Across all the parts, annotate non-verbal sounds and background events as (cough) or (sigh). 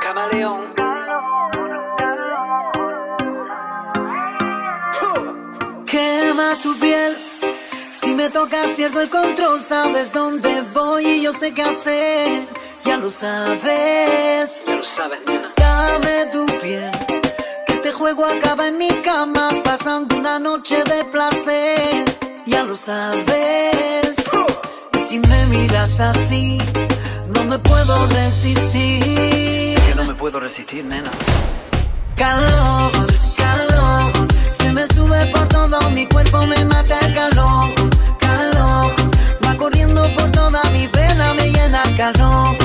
Camaleón. Quema tu piel. Si me tocas pierdo el control, sabes dónde voy y yo sé qué hacer. Ya lo sabes. Ya lo sabes. Dame tu piel. Que este juego acaba en mi cama, pasando una noche de placer. Ya lo sabes. Si me miras así, no me puedo resistir. Yo no me puedo resistir, nena. Calor, calor, se me sube por todo mi cuerpo, me mata el calor, calor, va corriendo por toda mi pena, me llena el calor.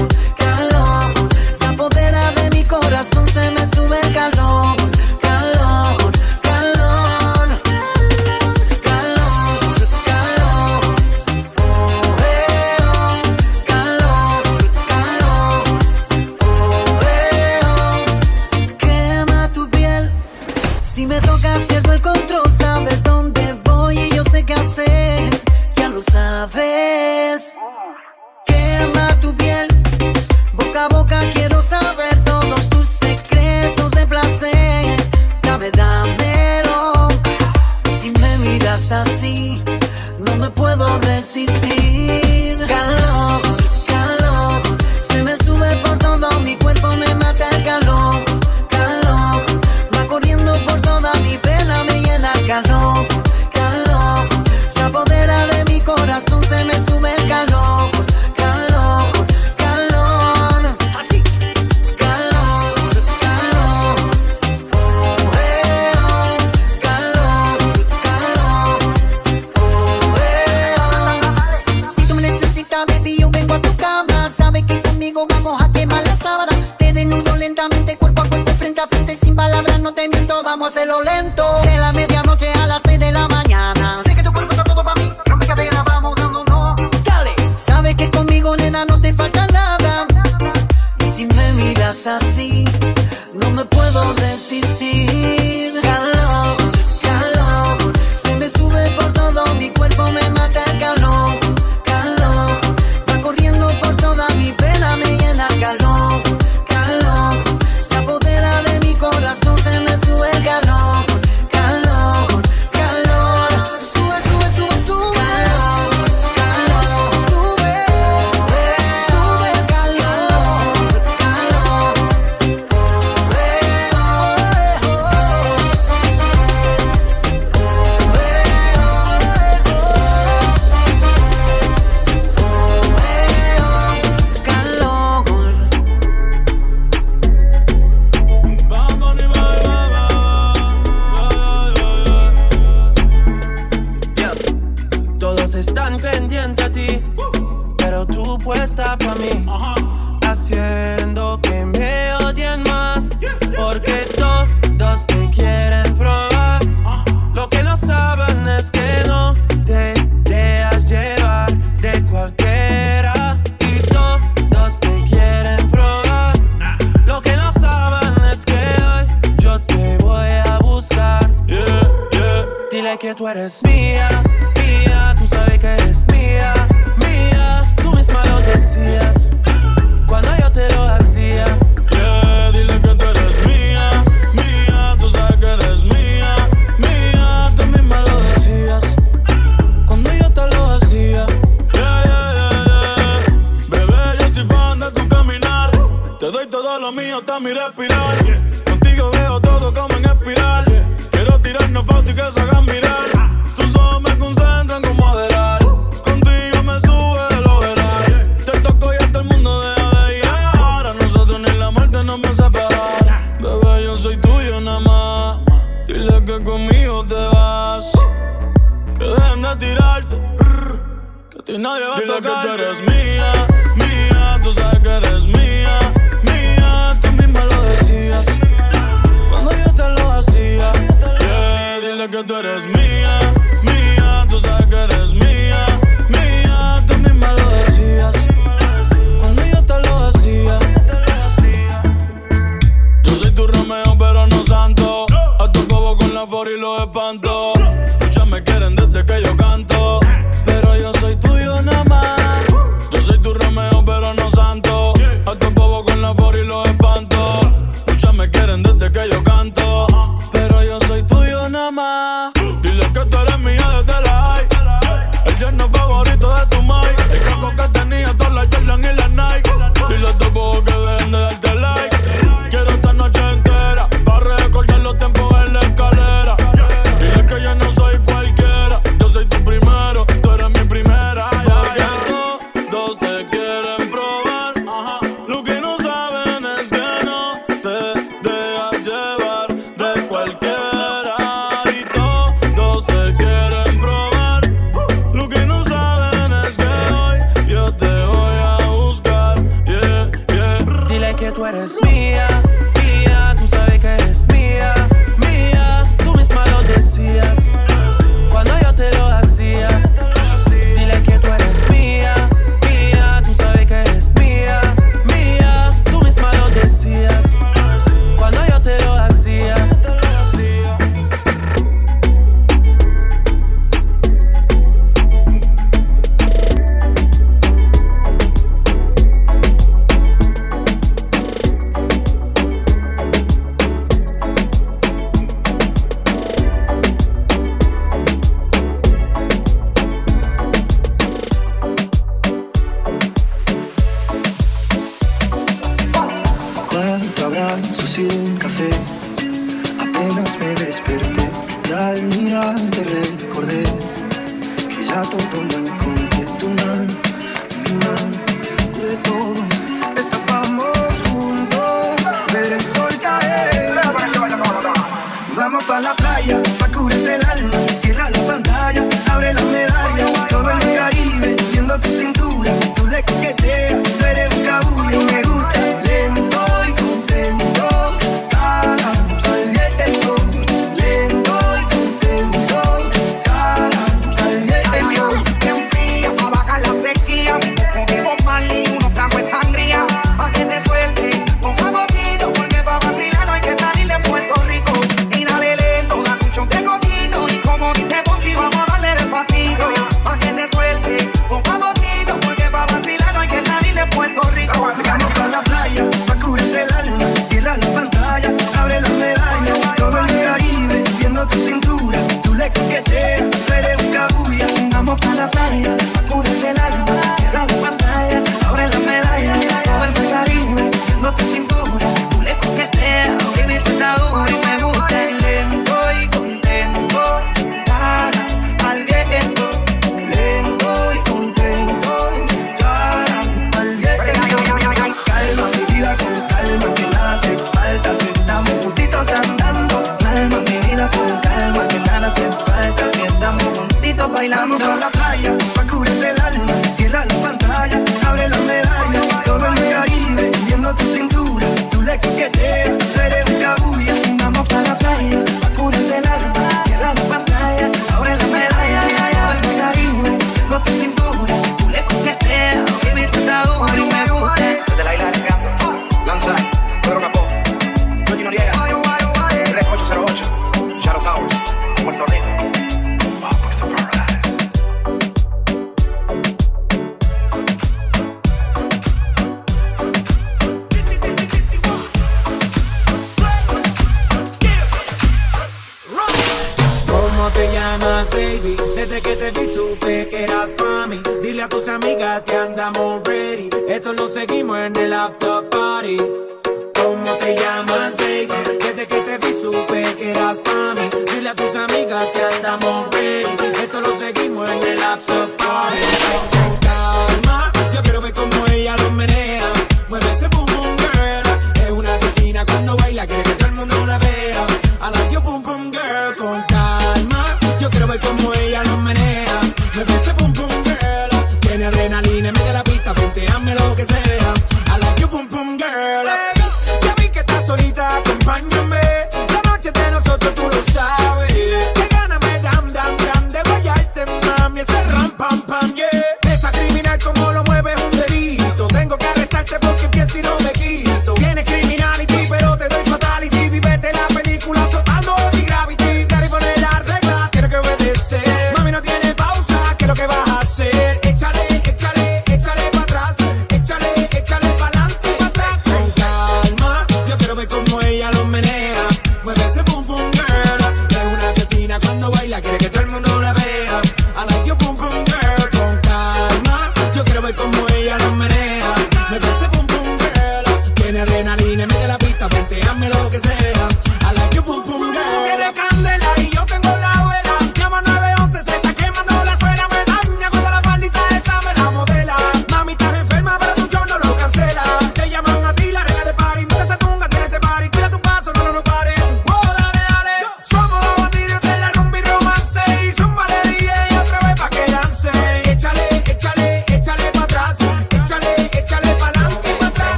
existe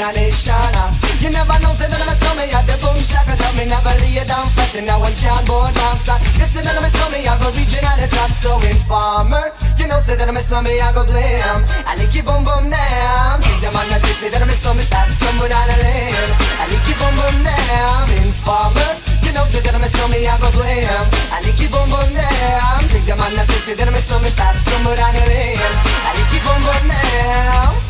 in a nation. Uh. You never know, say that I'm a stomach, the boom shaka tell me never lay you down fretting, now I can't board dancer. Uh. You say that I'm a stomach, I go reaching at the top, so informer. You know, say that I'm a stomach, I go blame. I lick you boom boom down. Take them on the say, say that I'm a stomach, stop stumbling out of lane. I lick you boom boom down. Informer. You know, say that I'm a stomach, I go blame. I lick you boom boom down. Take them on the say, say that I'm a stomach, stop stumbling out of lane. I lick you boom boom down.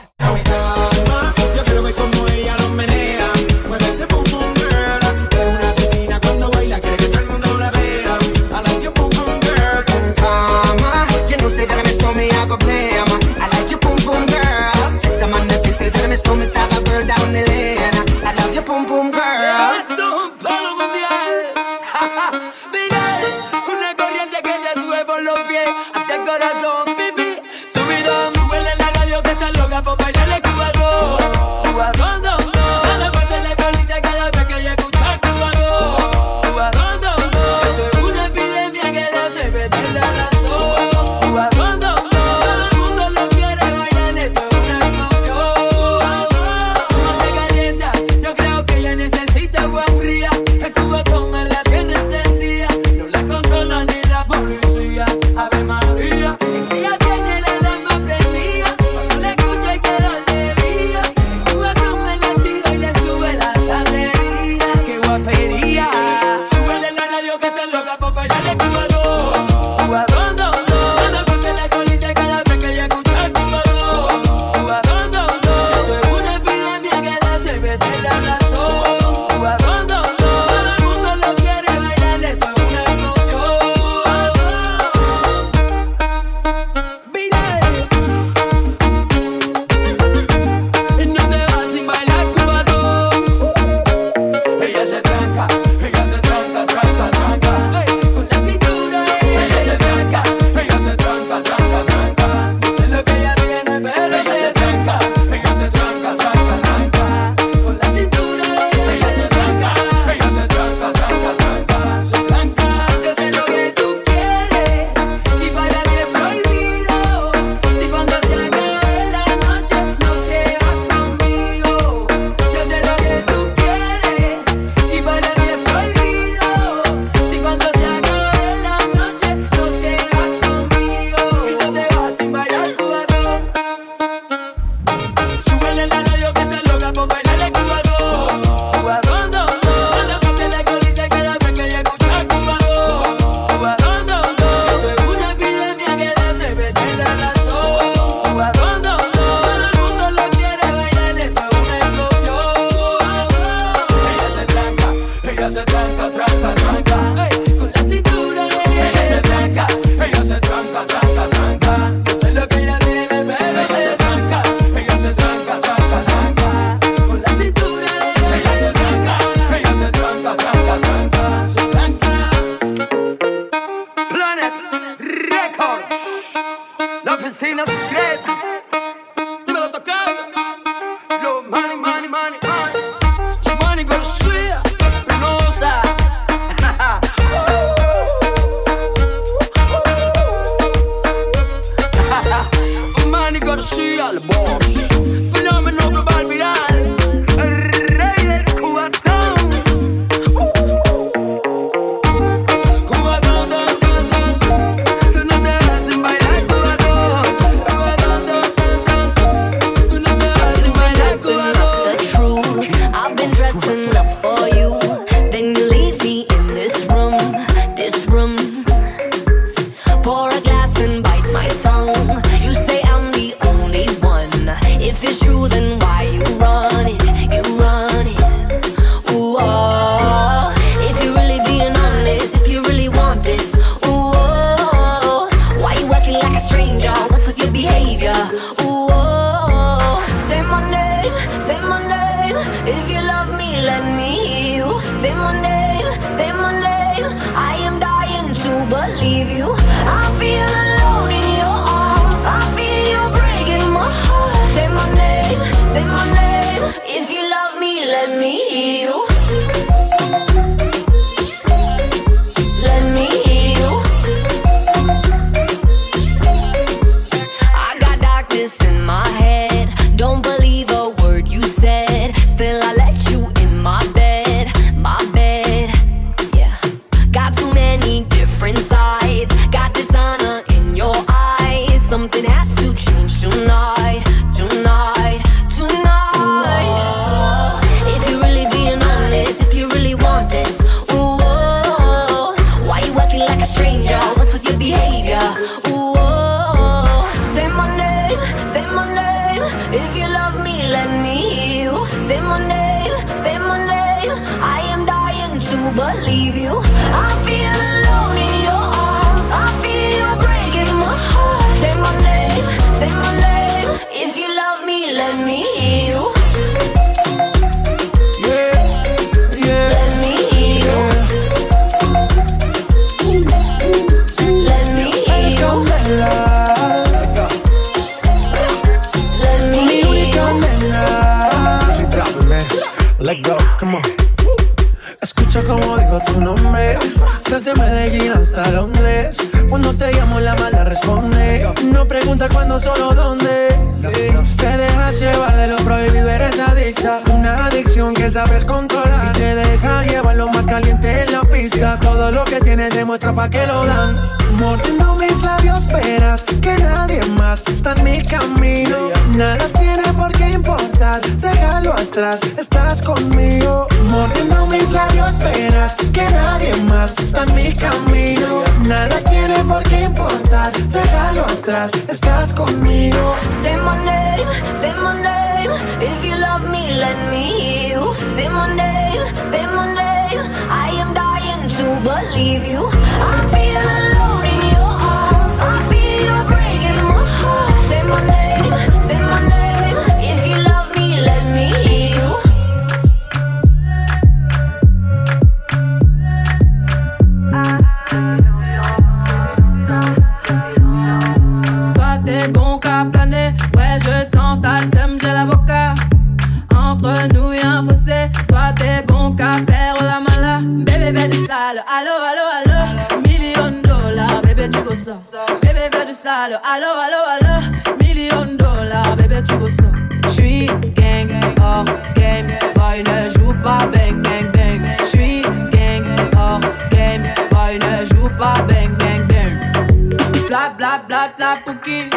allo allo allo, million dollars, bébé tu ça. J'suis gang, hors game, boy ne joue pas bang bang bang. J'suis gang, hors game, boy ne joue pas bang bang bang. Bla bla bla la pouki.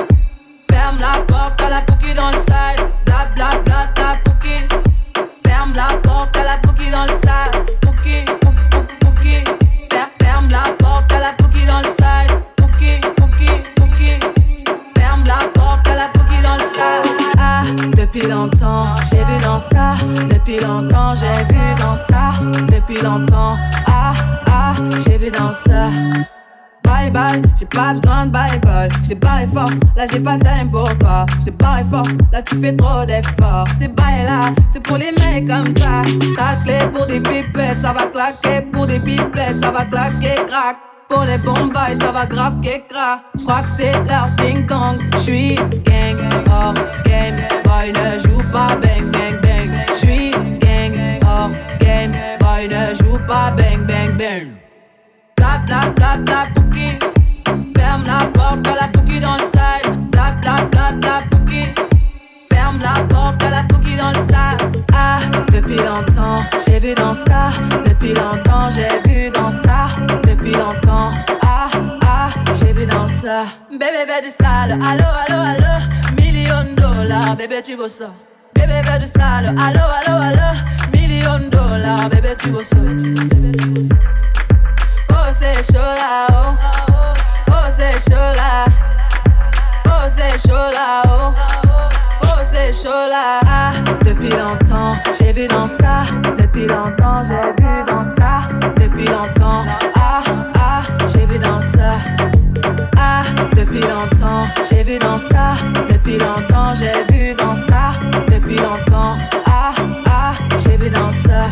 Ferme la porte à la pouki dans le side. Bla bla bla la j'ai pas le time pour toi. J't'ai barré fort, là tu fais trop d'efforts. C'est bye là, c'est pour les mecs comme toi. Ta clé pour des pipettes, ça va claquer. Pour des pipettes, ça va claquer, crack. Pour les bombes, ça va grave qu'écra. J'crois que c'est leur ding dong. J'suis gang, hors game. Boy ne joue pas bang bang bang. J'suis gang, hors game. Boy ne joue pas bang bang bang. Bla bla bla bla pouki. Ferme la porte à la la porte la pouki dans le sas. Ah, depuis longtemps, j'ai vu dans ça. Depuis longtemps, j'ai vu dans ça. Depuis longtemps, ah, ah, j'ai vu dans ça. Bébé veut du sale, allo, allo, allo. Million de dollars, bébé, tu veux ça. Bébé veut du sale, allo, allo, allo. Million de dollars, bébé, tu veux ça. Oh, c'est chaud là, oh. Oh, c'est chaud là. Oh, c'est chaud là, oh. C'est chaud là. Depuis longtemps, j'ai vu dans ça. Depuis longtemps, j'ai vu dans ça. Depuis longtemps, ah, ah, j'ai vu dans ça. Ah, depuis longtemps, j'ai vu dans ça. Depuis longtemps, j'ai vu dans ça. Depuis longtemps, ah, ah, j'ai vu dans ça.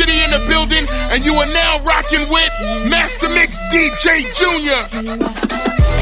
City in the building, and you are now rocking with Master Mix DJ Jr.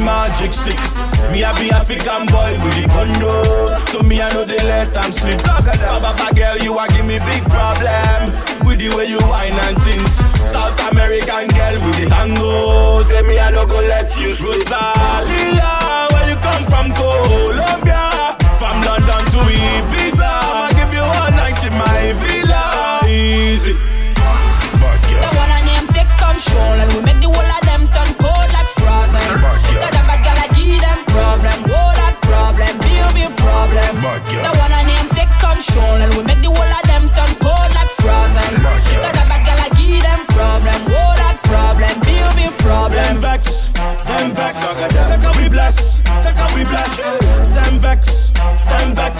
magic stick. Me a be African boy with the condo. So me I know they let them slip. Baba baba girl you a give me big problem. With the way you whine and things. South American girl with the tango Say me I no go let you Rosalia where you come from? Colombia. From London to Ibiza control and we make the whole of them turn cold like frozen. Got a bad girl I give them problem, whole lot problem, big big problem. Them vex, them vex. Say can we bless, say can we bless. Them vex, them vex.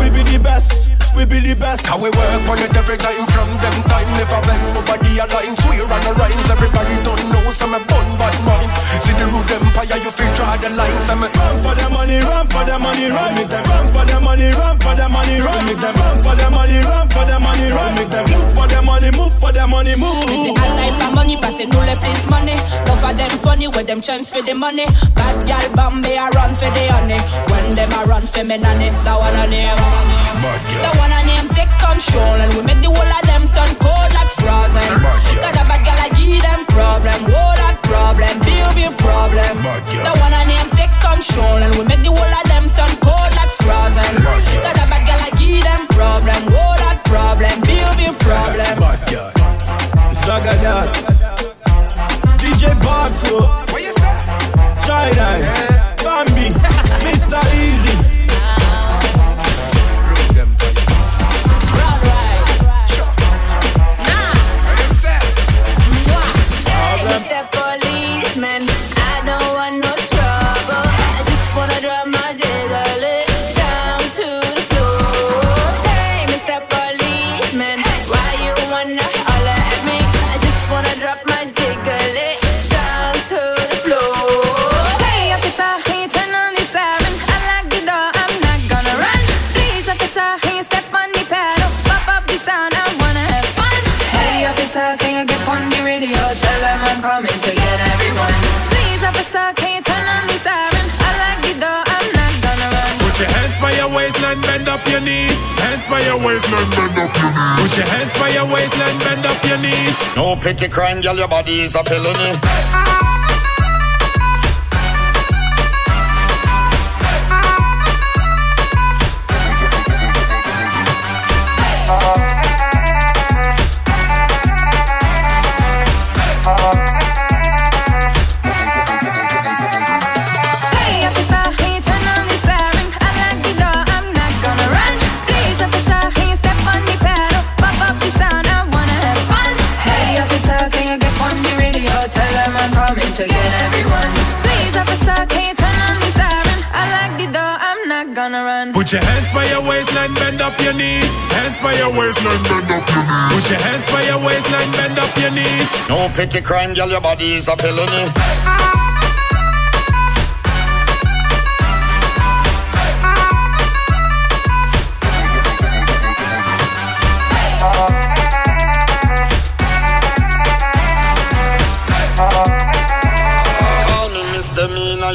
We be the best, we be the best. How we work on it every time from them time Never bend nobody align Swear on the rhymes Everybody don't know Some me bun bad mind See the rude empire You feel draw the line Some me Run for the money, run for the money, run with them. Run for the money, run for the money, run with them. Run for the money, run for the money, run with them. Move for the money, move for the money, move. Music all night for money, passing no le place money. No for them funny, with them chance for the money. Bad gal Bombay a run for the honey. When them a run for me nanny, that one a name. The one a name take control and we make the whole of them turn cold like frozen. Got a bad gal I give them problem, whole lot problem, big big problem. The one a name take control and we make the whole of them turn cold like frozen. Got a bad gal I give them problem, whole lot problem, big big problem. Zagadat. DJ Barto. What you say? China. Bambi. (laughs) Mr. Easy. man. Knees. Hands by your waistline, bend up your knees. Put your hands by your waistline, bend up your knees. No petty crime, girl, your body is a felony. I'm coming to get everyone. Please, officer, can you turn on the siren? I lock the door, I'm not gonna run. Put your hands by your waistline, bend up your knees. Hands by your waistline, bend up your knees. Put your hands by your waistline, bend up your knees. No petty crime, girl, your body is a felony. Ah!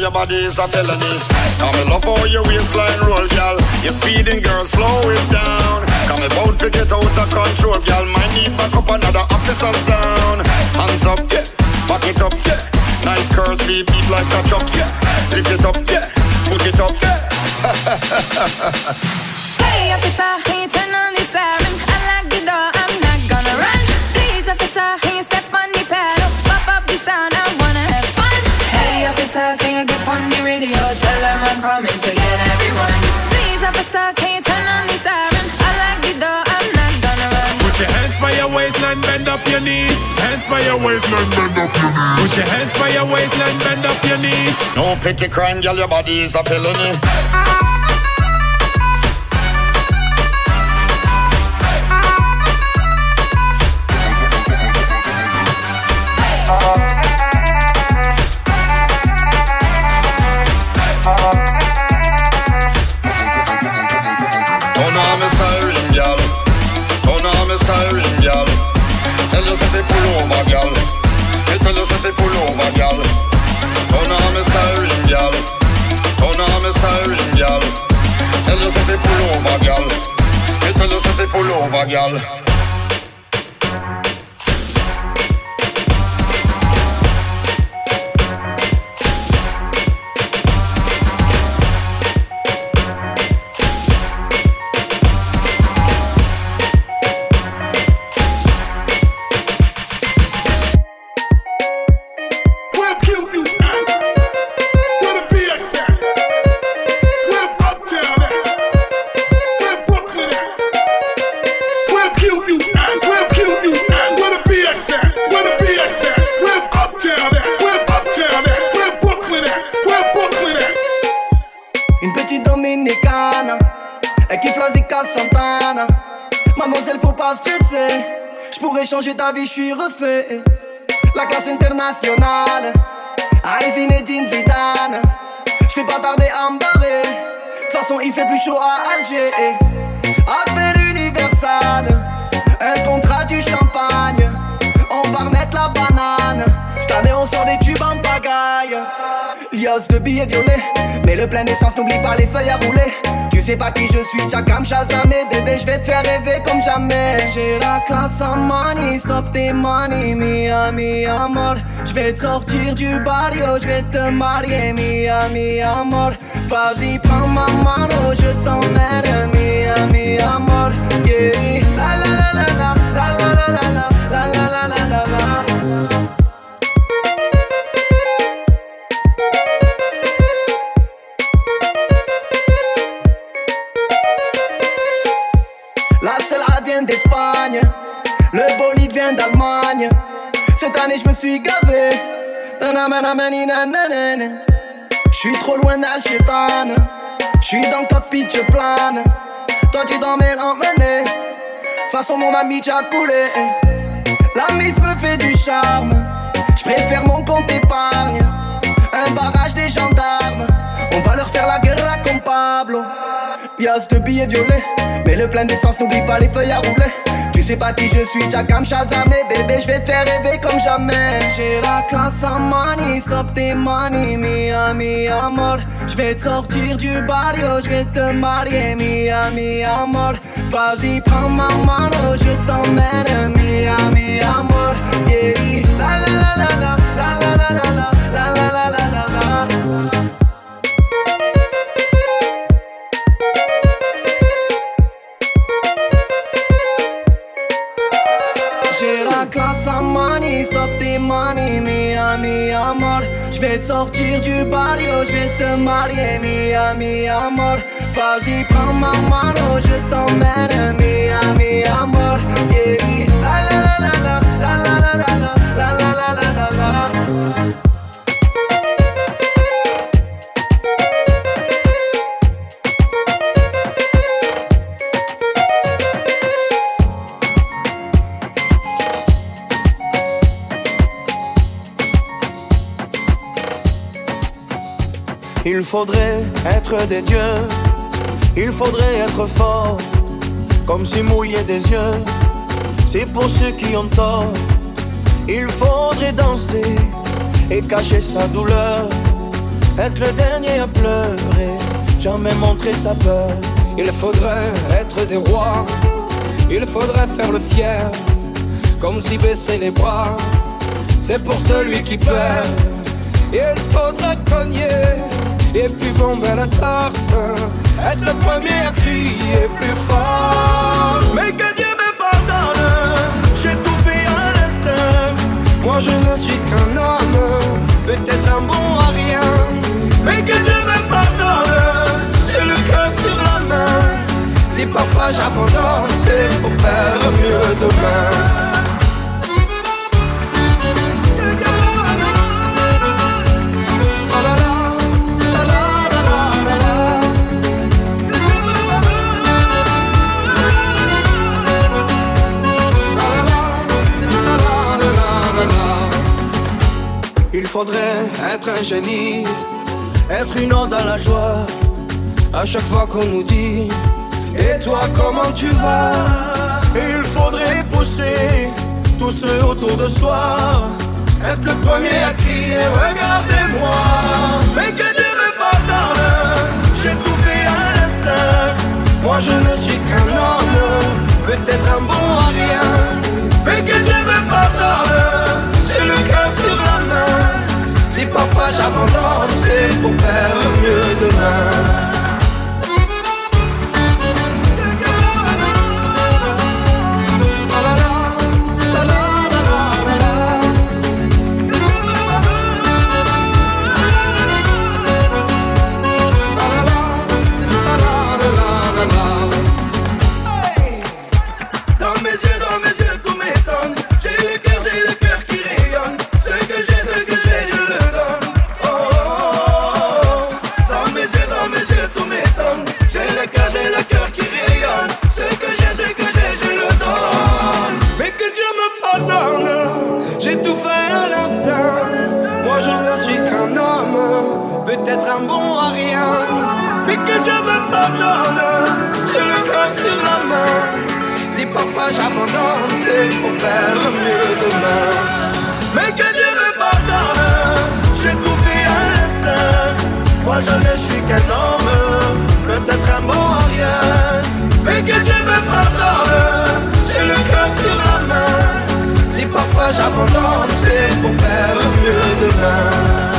Your body is a felony. Come me love how your waistline roll, girl. You're speeding, girl, slow it down. Come about to get out of control, girl. Might need back up another officers down. Hands up, yeah. Back it up, yeah. Nice curves, beat beat like a truck, yeah. Lift it up, yeah. Put it up, yeah. (laughs) Hey, officer, you turn on the siren? can you turn on? I like I'm not gonna run. Put your hands by your waistline, bend up your knees. Hands by your waistline, bend up your knees. Put your hands by your waistline, bend up your knees. No pity crime, girl, your body is a felony. Ah. det på låma gal Vi tell oss att på låma gal Hon med sauring gal Hon med sauring gal Tell oss att det på låma gal Vi tell oss att på låma gal vie, j'suis refait. La classe internationale, Aïe Zinedine Zidane. J'fais pas tarder à me barrer. De toute façon, il fait plus chaud à Alger. Appel universal, un contrat du champagne. On va remettre la banane. Cette année, on sort des tubes en pagaille. Lios de billets violets. Mais le plein d'essence, n'oublie pas les feuilles à rouler. Sais pas qui je suis, Chakam Shazam et bébé, je vais te faire rêver comme jamais. J'ai la classe en money, stop tes money, mia, mi amor. Je vais te sortir du barrio, je vais te marier, mia, mi amor. Vas-y, prends ma mano, je t'emmène, mia, mi amor. Yeah, Je suis trop loin d'Alchétane. Je suis dans le cockpit, je plane. Toi tu dans mes toute façon mon ami t'as coulé. La mise me fait du charme. Je préfère mon compte épargne. Un barrage des gendarmes. On va leur faire la guerre comme Pablo. Pièce de billets violets. Mais le plein d'essence, n'oublie pas les feuilles à rouler. Tu sais pas qui je suis, Chakam Shazam et bébé, je vais te faire rêver comme jamais. J'ai la classe en money, stop tes money, mia, mi amor. Je vais te sortir du barrio, je vais te marier, mia, mi amor. Vas-y, prends ma mano, je t'emmène, mia, mi amor. Yeah, la, la la la la la, la la la Je vais te sortir du barrio, je vais te marier, mia, mi amor. Vas-y, prends ma mano, je faudrait être des dieux, il faudrait être fort, comme si mouiller des yeux, c'est pour ceux qui ont tort. Il faudrait danser et cacher sa douleur, être le dernier à pleurer, jamais montrer sa peur. Il faudrait être des rois, il faudrait faire le fier, comme si baisser les bras, c'est pour celui qui perd. Il faudrait cogner et puis bomber la torse, être le premier à crier plus fort. Mais que Dieu me pardonne, j'ai tout fait à l'instinct. Moi je ne suis qu'un homme, peut-être un bon à rien. Mais que Dieu me pardonne, j'ai le cœur sur la main. Si parfois j'abandonne, c'est pour faire mieux demain. Faudrait être un génie, être une onde à la joie. À chaque fois qu'on nous dit, et toi comment tu vas? Il faudrait pousser tous ceux autour de soi, être le premier à crier, regardez-moi. Mais que Dieu me pardonne, j'ai tout fait à l'instinct. Moi je ne suis qu'un homme, peut-être un bon à rien. Mais que Dieu me pardonne, j'ai le cœur sur la main. Parfois j'abandonne, c'est pour faire mieux demain. Mes yeux. J'ai le cœur, j'ai le cœur qui rayonne. Ce que j'ai, ce que j'ai, je le donne. Mais que Dieu me pardonne. J'ai tout fait à l'instinct. Moi, je ne suis qu'un homme. Peut-être un bon à rien. Mais que Dieu me pardonne. J'ai le cœur sur la main. Si parfois j'abandonne, c'est pour faire mieux demain. Je ne suis qu'un homme, peut-être un bon à rien. Mais que Dieu me pardonne, j'ai le cœur sur la main. Si parfois j'abandonne, c'est pour faire mieux demain.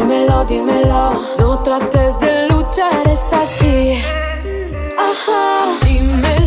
Dímelo, dímelo. No trates de luchar, es así. Ajá, dímelo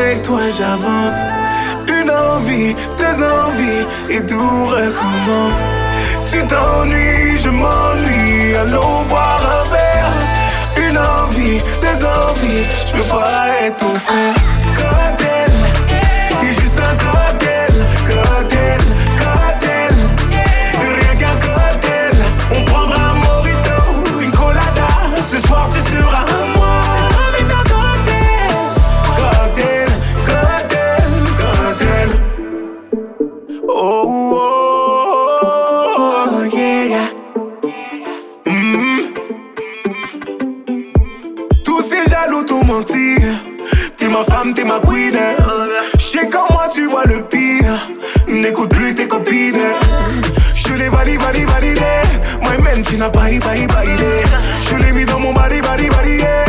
avec toi j'avance. Une envie, deux envies et tout recommence. Tu t'ennuies, je m'ennuie, allons boire un verre. Une envie, deux envies, je peux pas être ton frère. Cocktail, juste un cocktail. Tina bye bye bye de Je l'ai mis dans mon body body body yeah.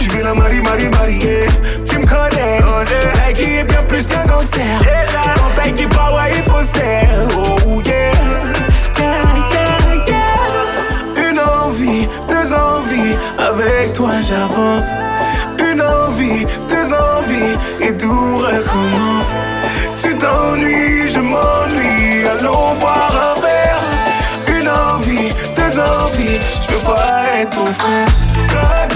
Je vais la marier marier marier Tu me connais Elle qui est bien plus qu'un gangster et tout.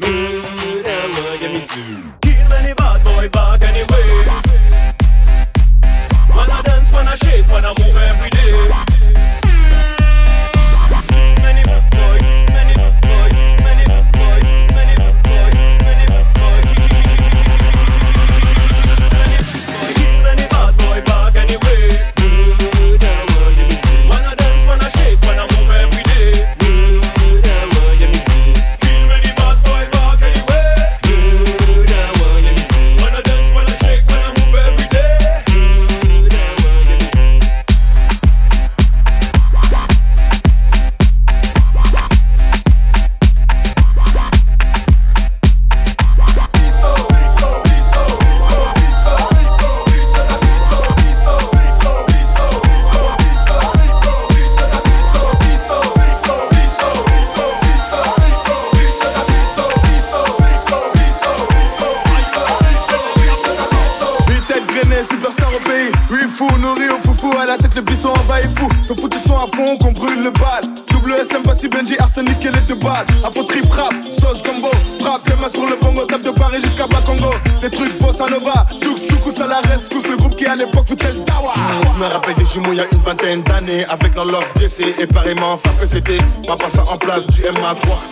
Murama Gamisu.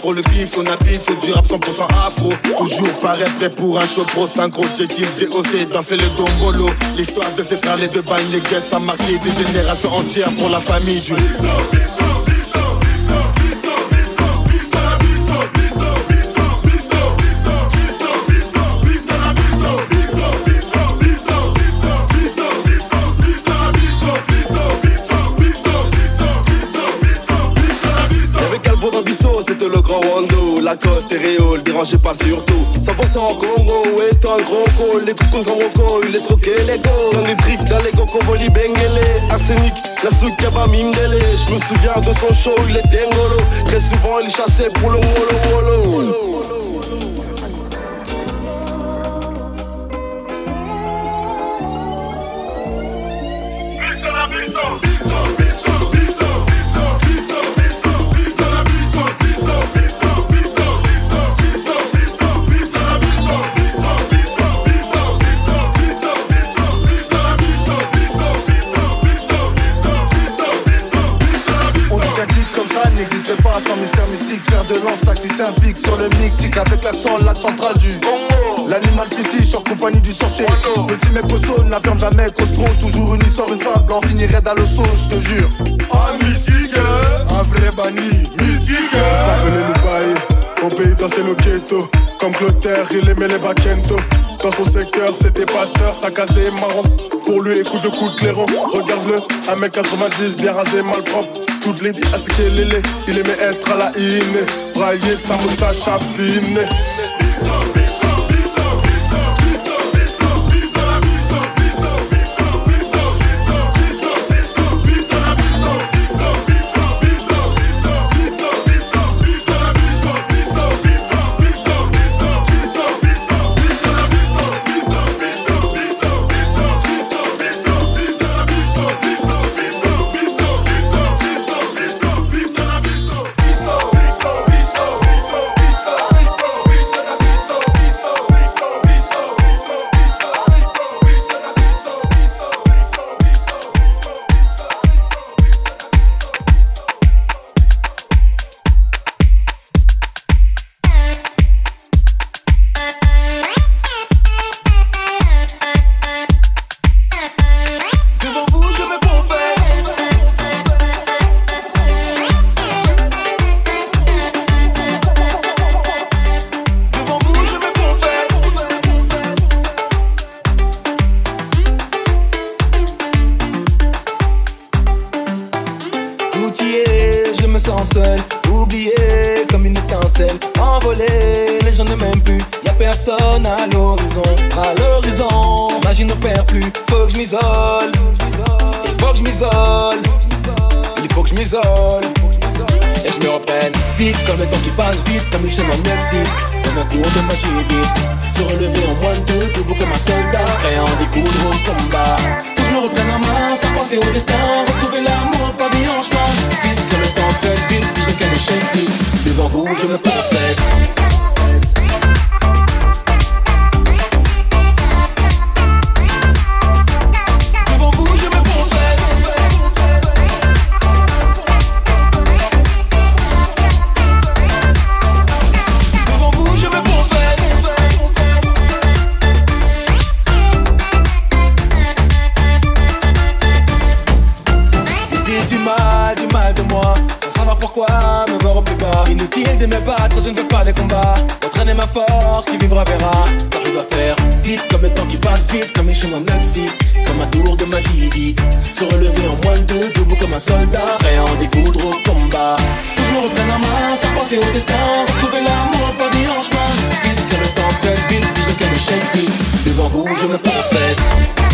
Pour le bif, on a c'est du rap 100% afro. Toujours paraît prêt pour un show pro, un gros check-in, DOC, danser le dombolo. L'histoire de ses frères, les deux balles, les guettes, ça marqué des générations entières pour la famille du. chaud, il est dingolo. Très souvent, il chassait pour le C'est pas sans mystère mystique. Faire de lance, tacticien, pic sur le mythique. Avec l'accent, l'axe central du L'animal fétiche en compagnie du sorcier. Petit mec costaud, n'affirme jamais costro. Toujours une histoire, une fable, on finirait dans le saut, je te jure. Ah, mystique, un vrai banni, mystique. S'appelait Lubaï, obéi dans ses loquetos. Comme Clotaire, il aimait les bakento. Dans son secteur, c'était pasteur, ça cassait marron. Pour lui, écoute le coup de clairon. Regarde-le, un mec 90 bien rasé, mal propre. Toute les à ce qu'il est, il aimait être à la hine. Brailler sa moustache affinée. Inutile de me battre, je ne veux pas les combats. Entraîner ma force, qui vivra verra. Car je dois faire vite comme le temps qui passe vite Comme les chemins 9-6, comme un tour de magie vite. Se relever en moins de deux, debout comme un soldat. Prêt à en découdre au combat. Que je me reprenne en main, sans penser au destin. Retrouver l'amour par des hanches Vite que le temps presse vite, plus qu'un échec vite Devant vous je me confesse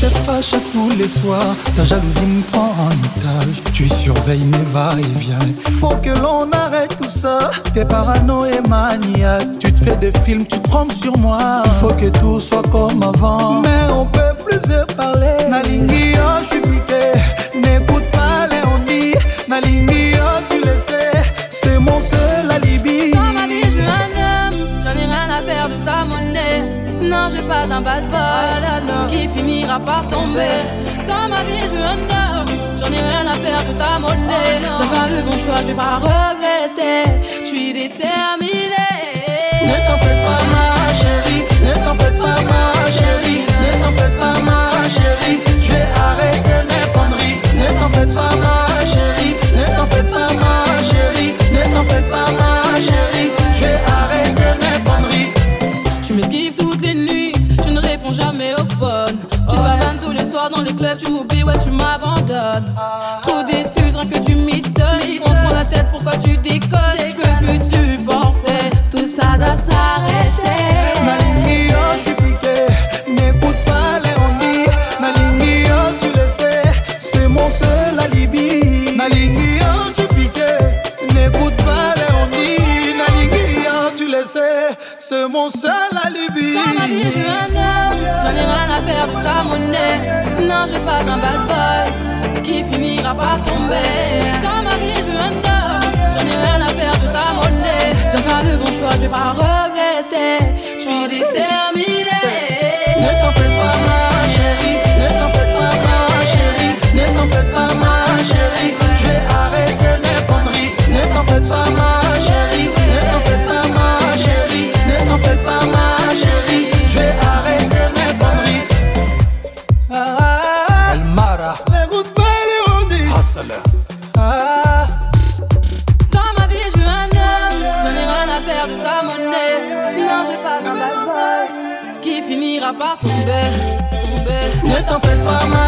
se fâche à tous les soirs. Ta jalousie me prend en otage. Tu surveilles mes va-et-vient. Faut que l'on arrête tout ça. T'es parano et maniaque. Tu te fais des films, tu te trompes sur moi. Faut que tout soit comme avant. Mais on peut plus se parler. Nalingi, oh, je suis piqué. N'écoute pas les on dit. Oh, tu le sais. C'est mon seul alibi. change pas d'un bad boy ah, qui finira par tomber. Dans ma vie, je me honore, j'en ai rien à faire de ta monnaie. J'ai pas le bon choix, je vais pas regretter. Je suis déterminé. Ne t'en fais pas, ma chérie. Ne t'en fais pas, ma chérie. Ne t'en fais pas, ma chérie. Je vais arrêter mes conneries. Ne t'en fais pas, ma chérie. Ne t'en fais pas, ma chérie. Ne t'en fais pas, ma chérie. tu m'oublies, ouais, tu m'abandonnes. Trop d'excuses, rien que tu m'y donnes. On se prend la tête, pourquoi tu déconnes? je veux pas d'un bad boy qui finira par tomber. Dans ma vie, je veux un homme, j'en ai rien à faire de ta monnaie. J'en faire le bon choix, je vais pas regretter. Je suis déterminé. Ne t'en fais pas, ma chérie. Ne t'en fais pas, ma chérie. Ne t'en fais pas, ma chérie. Je vais arrêter mes conneries. Ne t'en fais pas, ma mama.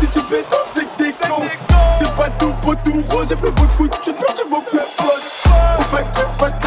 Si tu fais dans c'est que des cons C'est pas tout beau, tout rose, j'ai plus beaucoup, j'ai peur de beaucoup de Faut pas que tu fasses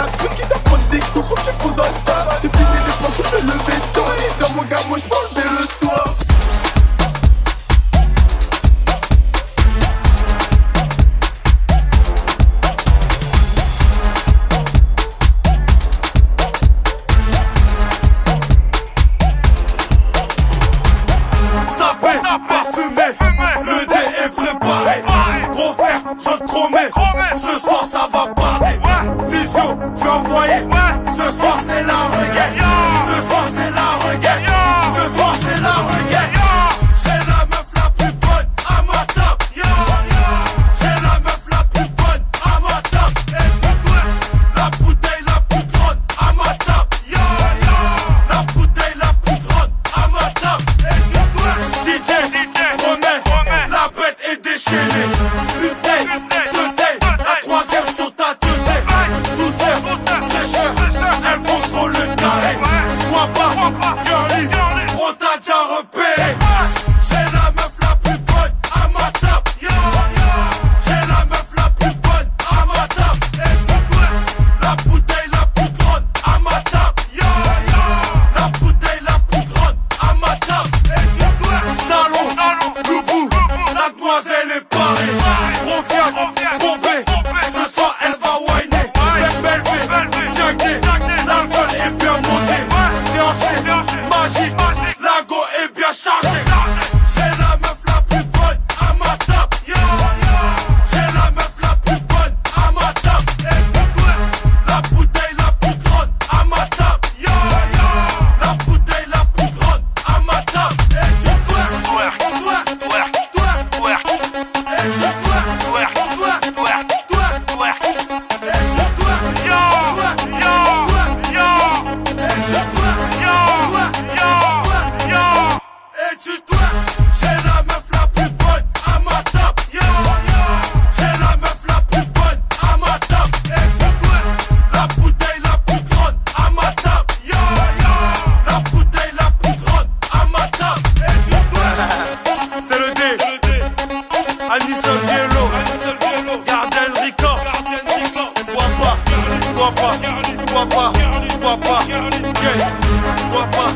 guapa,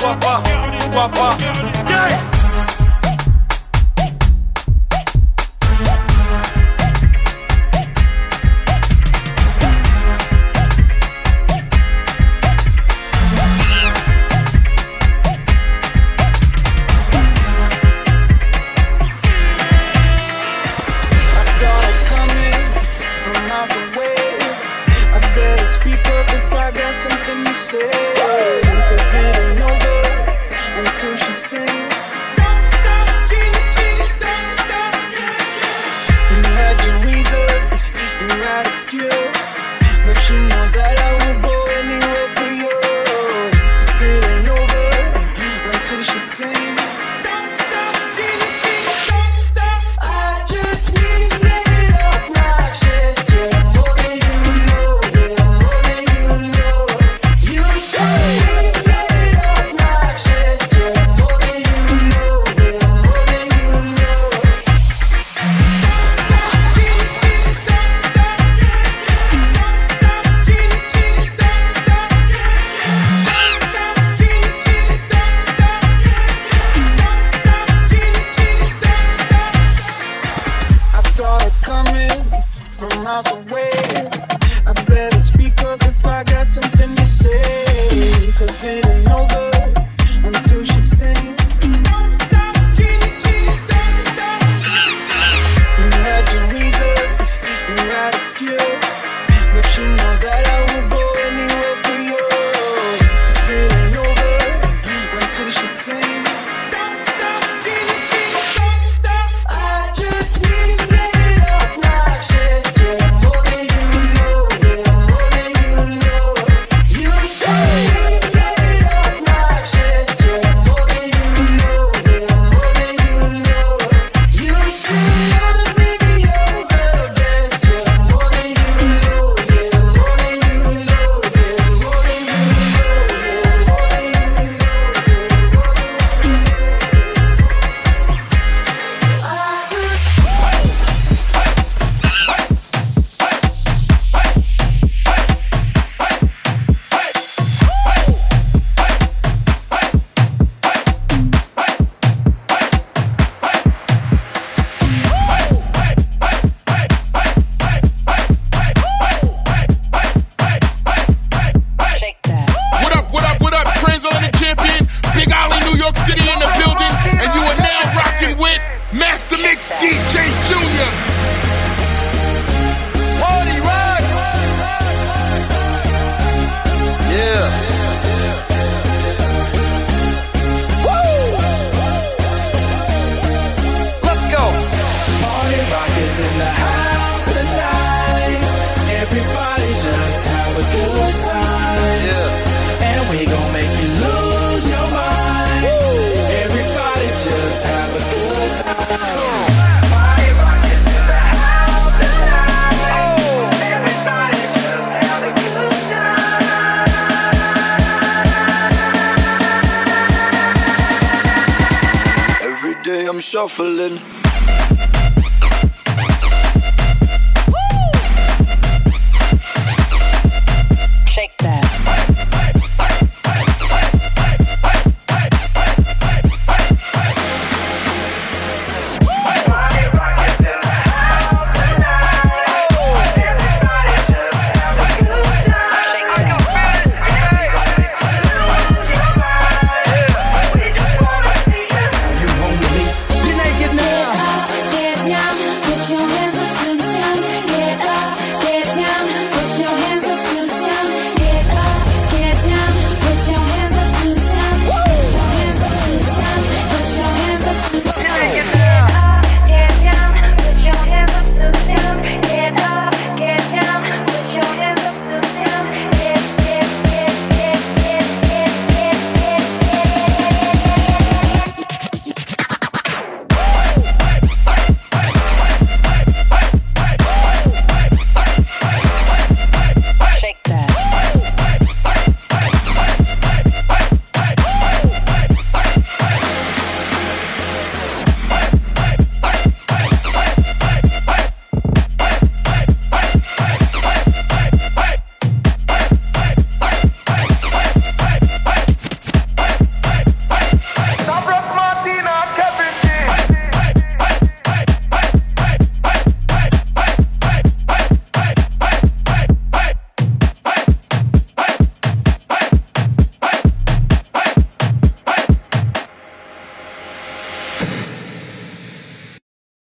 guapa, guapa,